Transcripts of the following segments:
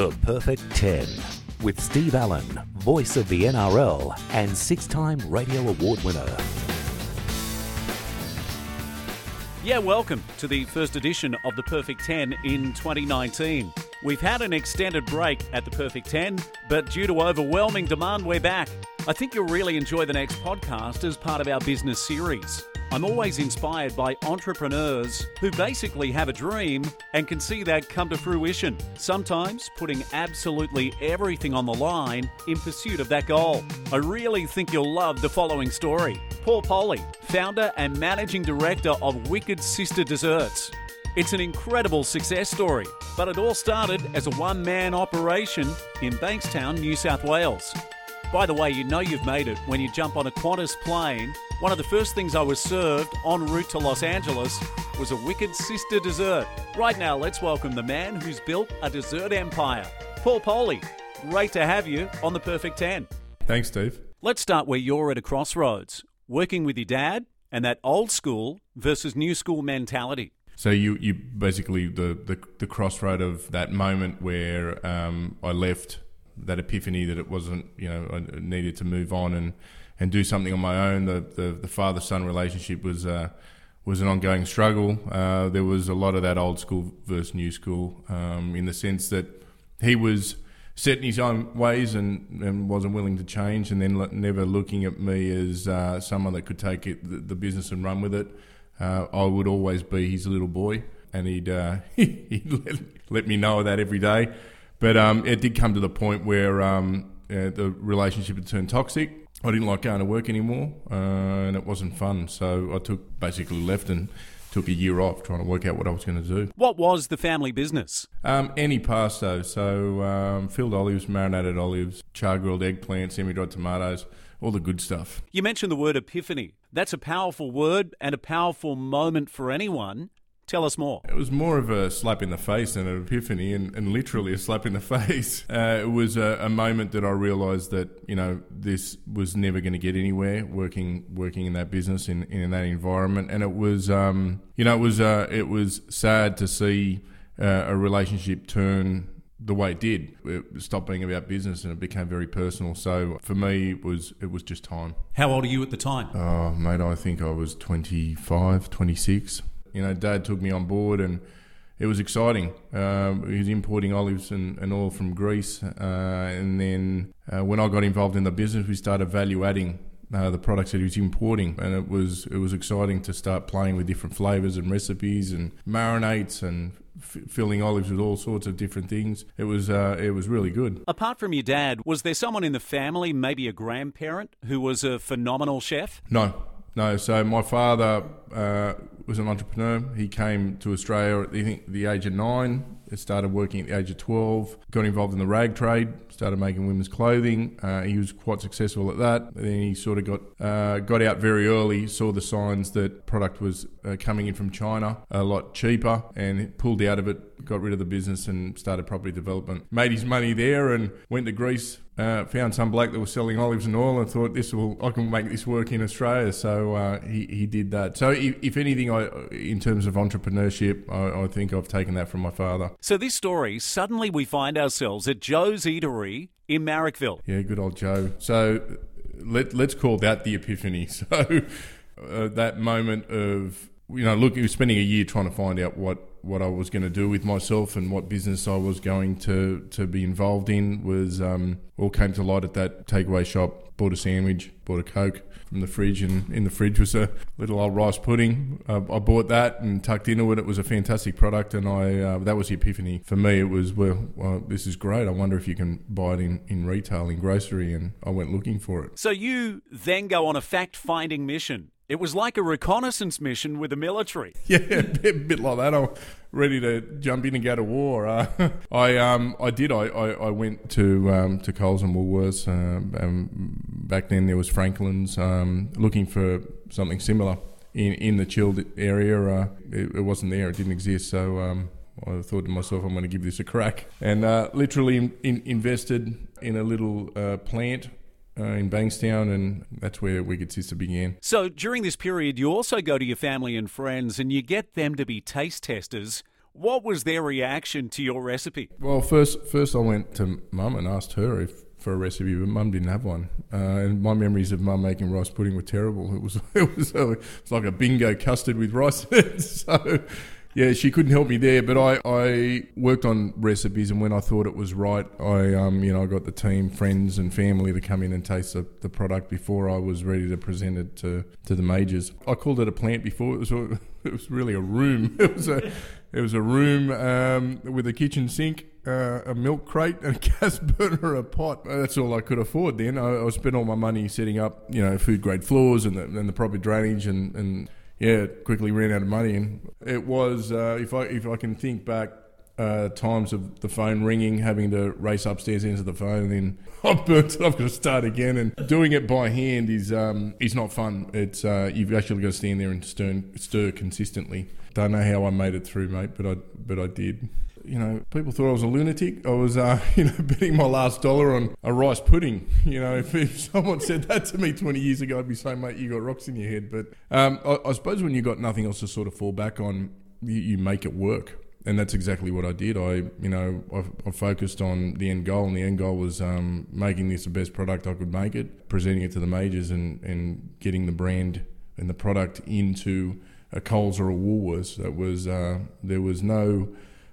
The Perfect 10 with Steve Allan, voice of the NRL and six time radio award winner. Yeah, welcome to the first edition of the Perfect 10 in 2019. We've had an extended break at the Perfect 10, but due to overwhelming demand, we're back. I think you'll really enjoy the next podcast as part of our business series. I'm always inspired by entrepreneurs who basically have a dream and can see that come to fruition, sometimes putting absolutely everything on the line in pursuit of that goal. I really think you'll love the following story. Paul Polly, founder and managing director of Wicked Sister Desserts. It's an incredible success story, but it all started as a one man operation in Bankstown, New South Wales. By the way, you know you've made it when you jump on a Qantas plane. One of the first things I was served en route to Los Angeles was a Wicked Sister dessert. Right now, let's welcome the man who's built a dessert empire, Paul Polly. Great to have you on the Perfect 10. Thanks, Steve. Let's start where you're at a crossroads, working with your dad and that old school versus new school mentality. So you, you basically the, the, the crossroad of that moment where um, I left that epiphany that it wasn't, you know, I needed to move on and, and do something on my own. The the, the father son relationship was uh, was an ongoing struggle. Uh, there was a lot of that old school versus new school um, in the sense that he was set in his own ways and, and wasn't willing to change, and then never looking at me as uh, someone that could take it, the, the business and run with it. Uh, I would always be his little boy, and he'd uh, he'd let, let me know that every day. But um, it did come to the point where um, uh, the relationship had turned toxic. I didn't like going to work anymore, uh, and it wasn't fun. So I took basically left and took a year off trying to work out what I was going to do. What was the family business? Um, antipasto, so um, filled olives, marinated olives, char grilled eggplant, semi dried tomatoes, all the good stuff. You mentioned the word epiphany. That's a powerful word and a powerful moment for anyone. Tell us more. It was more of a slap in the face than an epiphany, and, and literally a slap in the face. Uh, it was a, a, moment that I realised that you know this was never going to get anywhere. Working working in that business in, in that environment, and it was um, you know it was uh, it was sad to see uh, a relationship turn the way it did. It stopped being about business and it became very personal. So for me, it was it was just time. How old are you at the time? Oh, mate, I think I was 25, 26 you know, Dad took me on board and it was exciting. Um, he was importing olives and, and oil from Greece. Uh, and then uh, when I got involved in the business, we started value adding uh, the products that he was importing, and it was it was exciting to start playing with different flavors and recipes and marinates and f- filling olives with all sorts of different things. It was uh, it was really good. Apart from your dad, was there someone in the family, maybe a grandparent, who was a phenomenal chef? No, no. So my father uh, was an entrepreneur. He came to Australia at the, the age of nine. Started working at the age of 12. Got involved in the rag trade. Started making women's clothing. Uh, he was quite successful at that. Then he sort of got uh, got out very early. Saw the signs that product was uh, coming in from China a lot cheaper, and pulled out of it. Got rid of the business and started property development. Made his money there and went to Greece uh, found some bloke that was selling olives and oil and thought this will I can make this work in Australia. So uh, he he did that. So if, if, anything, I in terms of entrepreneurship, I, I, think I've taken that from my father. So this story, suddenly we find ourselves at Joe's Eatery in Marrickville. Yeah, good old Joe. So let let's call that the epiphany. So uh, that moment of you know, look, he was spending a year trying to find out what what I was going to do with myself and what business I was going to, to be involved in was um, all came to light at that takeaway shop. Bought a sandwich, bought a Coke from the fridge, and in the fridge was a little old rice pudding. Uh, I bought that and tucked into it. It was a fantastic product, and I uh, that was the epiphany for me. It was well, well, this is great. I wonder if you can buy it in, in retail, in grocery, and I went looking for it. So you then go on a fact finding mission it was like a reconnaissance mission with the military. Yeah, a bit, like that. I'm ready to jump in and go to war. Uh, I um I did. I, I, I went to um, to Coles and Woolworths. Um, um, back then there was Franklin's. Um, looking for something similar in in the chilled area. Uh, it, it, wasn't there. It didn't exist. So um, I thought to myself, I'm going to give this a crack, and uh, literally in, in invested in a little uh, plant uh, in Bankstown, and that's where Wicked Sister began. So during this period, you also go to your family and friends and you get them to be taste testers. What was their reaction to your recipe? Well, first, first I went to mum and asked her if for a recipe, but mum didn't have one. Uh, and my memories of mum making rice pudding were terrible. It was it was, uh, it was like a bingo custard with rice. So yeah, she couldn't help me there, but I, I worked on recipes, and when I thought it was right, I um you know I got the team, friends, and family to come in and taste the, the product before I was ready to present it to, to the majors. I called it a plant before; it was it was really a room. It was a it was a room um, with a kitchen sink, uh, a milk crate, and a gas burner, a pot. That's all I could afford then. I, I spent all my money setting up, you know, food grade floors and the, and the proper drainage and, and yeah, quickly ran out of money. And it was, uh, if I if I can think back, uh, times of the phone ringing, having to race upstairs into the phone, and then I've burnt it. I've got to start again. And doing it by hand is um, is not fun. It's uh, you've actually got to stand there and stir, stir consistently. Don't know how I made it through, mate, but I but I did you know, people thought I was a lunatic. I was, uh, you know, betting my last dollar on a rice pudding. You know, if, if someone said that to me 20 years ago, I'd be saying, mate, you got rocks in your head. But um, I, I, suppose when you've got nothing else to sort of fall back on, you, you make it work. And that's exactly what I did. I, you know, I, I focused on the end goal, and the end goal was um, making this the best product I could make it, presenting it to the majors, and, and getting the brand and the product into a Coles or a Woolworths. That was uh, there was no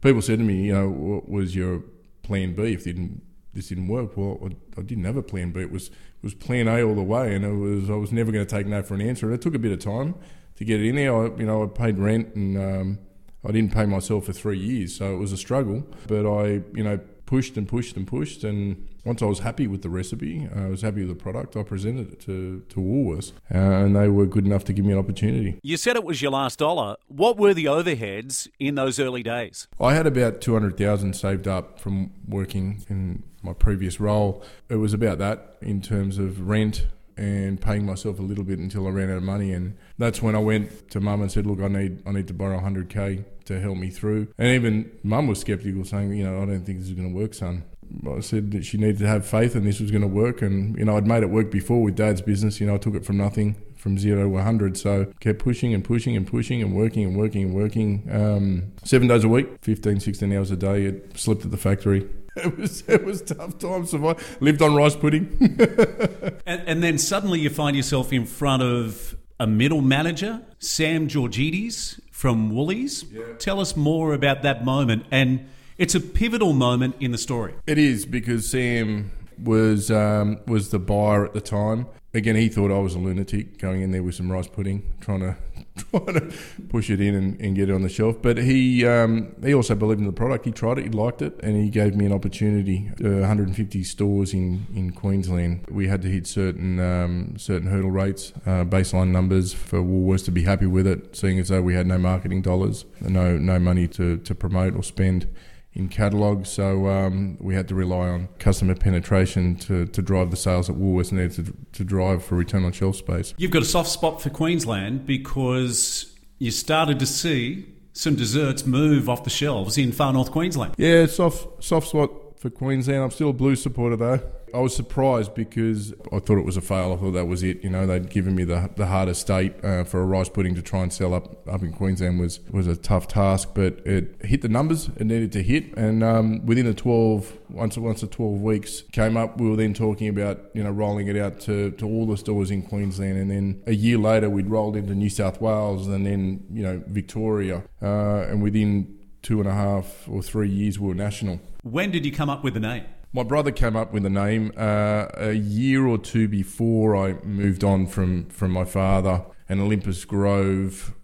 people said to me, you know, what was your plan B if didn't this didn't work? Well, I, didn't have a plan B. It was it was plan A all the way, and it was I was never going to take no for an answer. And it took a bit of time to get it in there. I, you know, I paid rent and um, I didn't pay myself for three years, so it was a struggle. But I, you know, pushed and pushed and pushed. And once I was happy with the recipe, I was happy with the product, I presented it to, to Woolworths, uh, and they were good enough to give me an opportunity. You said it was your last dollar. What were the overheads in those early days? I had about 200000 saved up from working in my previous role. It was about that in terms of rent and paying myself a little bit until I ran out of money. And that's when I went to mum and said, "Look, I need I need to borrow 100k to help me through." And even mum was skeptical, saying, "You know, I don't think this is going to work, son." I said that she needed to have faith and this was going to work. And, you know, I'd made it work before with dad's business. You know, I took it from nothing, from zero to 100. So kept pushing and pushing and pushing and working and working and working. Um, seven days a week, 15, 16 hours a day. It slipped at the factory. It was it was tough times. Lived on rice pudding. and, and then suddenly you find yourself in front of a middle manager, Sam Georgides from Woolies. Yeah. Tell us more about that moment. And it's a pivotal moment in the story. It is because Sam was um, was the buyer at the time. Again, he thought I was a lunatic going in there with some rice pudding, trying to trying to push it in and, and, get it on the shelf. But he um, he also believed in the product. He tried it, he liked it, and he gave me an opportunity. Uh, 150 stores in, in Queensland. We had to hit certain um, certain hurdle rates, uh, baseline numbers for Woolworths to be happy with it, seeing as though we had no marketing dollars, no no money to, to promote or spend in catalogue, so um, we had to rely on customer penetration to, to drive the sales that Woolworths needed to, to drive for return on shelf space. You've got a soft spot for Queensland because you started to see some desserts move off the shelves in far north Queensland. Yeah, soft soft spot for Queensland. I'm still a blue supporter though. I was surprised because I thought it was a fail. I thought that was it. You know, they'd given me the the hardest state uh, for a rice pudding to try and sell up up in Queensland was was a tough task, but it hit the numbers it needed to hit. And um, within the twelve once once the twelve weeks came up, we were then talking about you know rolling it out to, to all the stores in Queensland. And then a year later, we'd rolled into New South Wales and then you know Victoria. Uh, and within two and a half or three years, we were national. When did you come up with the name? My brother came up with the name uh, a year or two before I moved on from, from my father, and Olympus Grove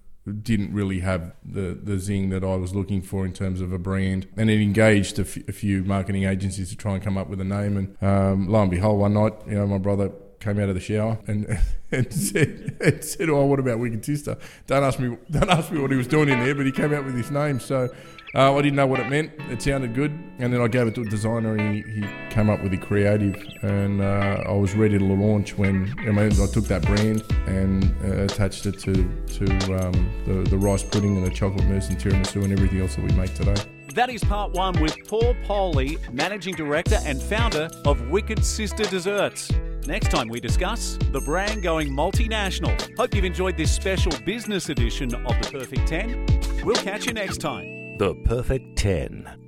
didn't really have the, the zing that I was looking for in terms of a brand. And it engaged a, f- a few marketing agencies to try and come up with a name. And um, lo and behold, one night, you know, my brother came out of the shower and and said and said, "Oh, what about Wicked Sister?" Don't ask me. Don't ask me what he was doing in there, but he came out with his name. So uh, I didn't know what it meant. It sounded good, and then I gave it to a designer, and he, he came up with the creative, and uh, I was ready to launch when I, mean, I took that brand and uh, attached it to to um, the, the rice pudding and the chocolate mousse and tiramisu and everything else that we make today. That is part one with Paul Polly, Managing Director and founder of Wicked Sister Desserts. Next time we discuss the brand going multinational. Hope you've enjoyed this special business edition of The Perfect 10. We'll catch you next time. The Perfect 10.